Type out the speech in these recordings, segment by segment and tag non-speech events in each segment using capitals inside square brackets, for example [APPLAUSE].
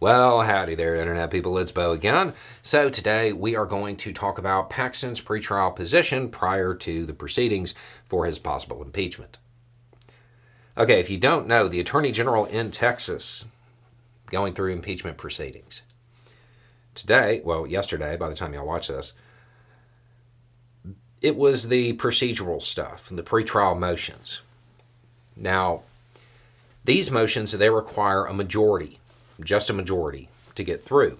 Well, howdy there, Internet people. It's Beau again. So, today we are going to talk about Paxton's pretrial position prior to the proceedings for his possible impeachment. Okay, if you don't know, the Attorney General in Texas going through impeachment proceedings. Today, well, yesterday, by the time y'all watch this, it was the procedural stuff, the pretrial motions. Now, these motions, they require a majority just a majority to get through.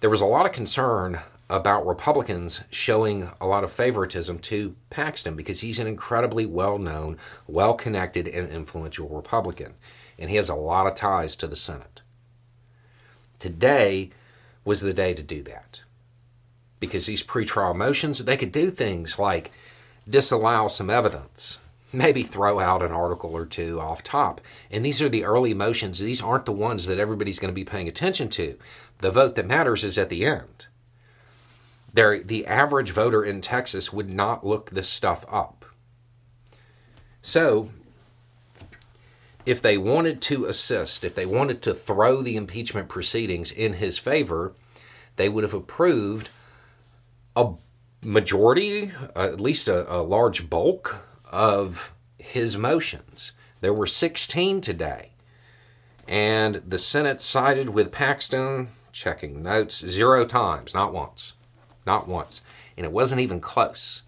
There was a lot of concern about Republicans showing a lot of favoritism to Paxton because he's an incredibly well known, well connected, and influential Republican, and he has a lot of ties to the Senate. Today was the day to do that because these pretrial motions, they could do things like disallow some evidence maybe throw out an article or two off top. And these are the early motions. These aren't the ones that everybody's going to be paying attention to. The vote that matters is at the end. There, the average voter in Texas would not look this stuff up. So, if they wanted to assist, if they wanted to throw the impeachment proceedings in his favor, they would have approved a majority, at least a, a large bulk of his motions. There were 16 today. And the Senate sided with Paxton, checking notes, zero times, not once. Not once. And it wasn't even close.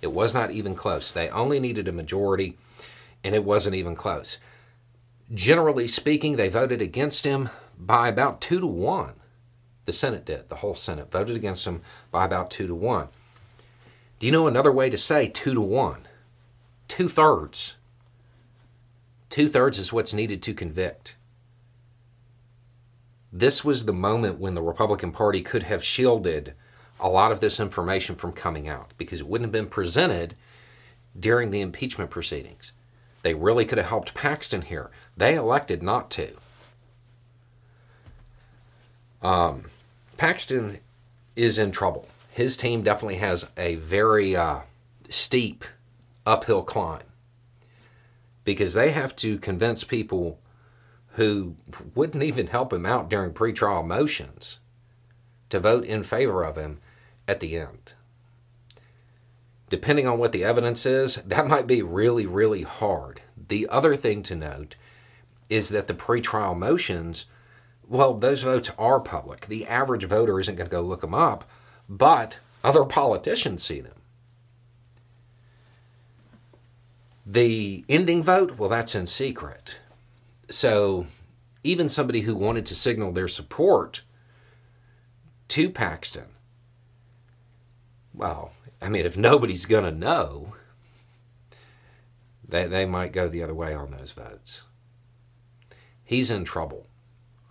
It was not even close. They only needed a majority, and it wasn't even close. Generally speaking, they voted against him by about two to one. The Senate did. The whole Senate voted against him by about two to one. Do you know another way to say two to one? Two thirds. Two thirds is what's needed to convict. This was the moment when the Republican Party could have shielded a lot of this information from coming out because it wouldn't have been presented during the impeachment proceedings. They really could have helped Paxton here. They elected not to. Um, Paxton is in trouble. His team definitely has a very uh, steep uphill climb because they have to convince people who wouldn't even help him out during pretrial motions to vote in favor of him at the end. Depending on what the evidence is, that might be really, really hard. The other thing to note is that the pretrial motions, well, those votes are public. The average voter isn't going to go look them up, but other politicians see them. The ending vote, well, that's in secret. So even somebody who wanted to signal their support to Paxton, well, I mean, if nobody's going to know, they, they might go the other way on those votes. He's in trouble.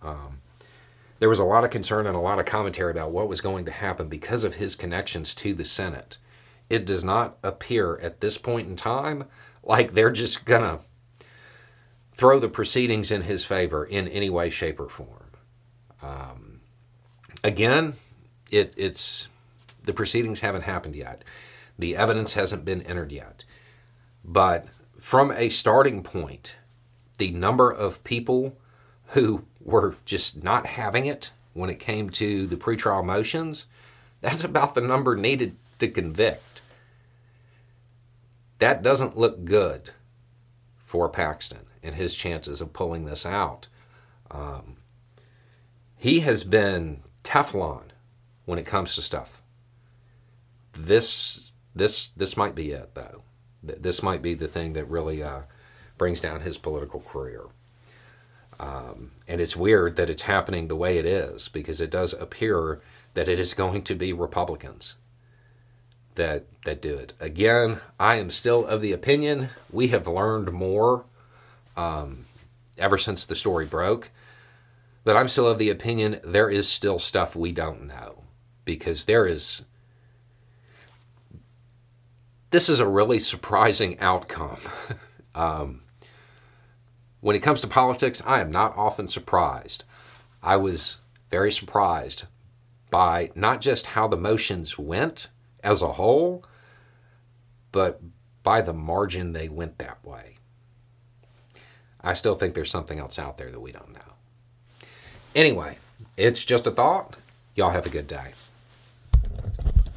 Um, there was a lot of concern and a lot of commentary about what was going to happen because of his connections to the Senate. It does not appear at this point in time like they're just going to throw the proceedings in his favor in any way, shape, or form. Um, again, it, it's the proceedings haven't happened yet. The evidence hasn't been entered yet. But from a starting point, the number of people who were just not having it when it came to the pretrial motions, that's about the number needed to convict. That doesn't look good for Paxton and his chances of pulling this out. Um, he has been Teflon when it comes to stuff. This this this might be it though. This might be the thing that really uh, brings down his political career. Um, and it's weird that it's happening the way it is because it does appear that it is going to be Republicans that that do it. Again, I am still of the opinion we have learned more um, ever since the story broke, but I'm still of the opinion there is still stuff we don't know because there is. This is a really surprising outcome. [LAUGHS] um, when it comes to politics, I am not often surprised. I was very surprised by not just how the motions went as a whole, but by the margin they went that way. I still think there's something else out there that we don't know. Anyway, it's just a thought. Y'all have a good day.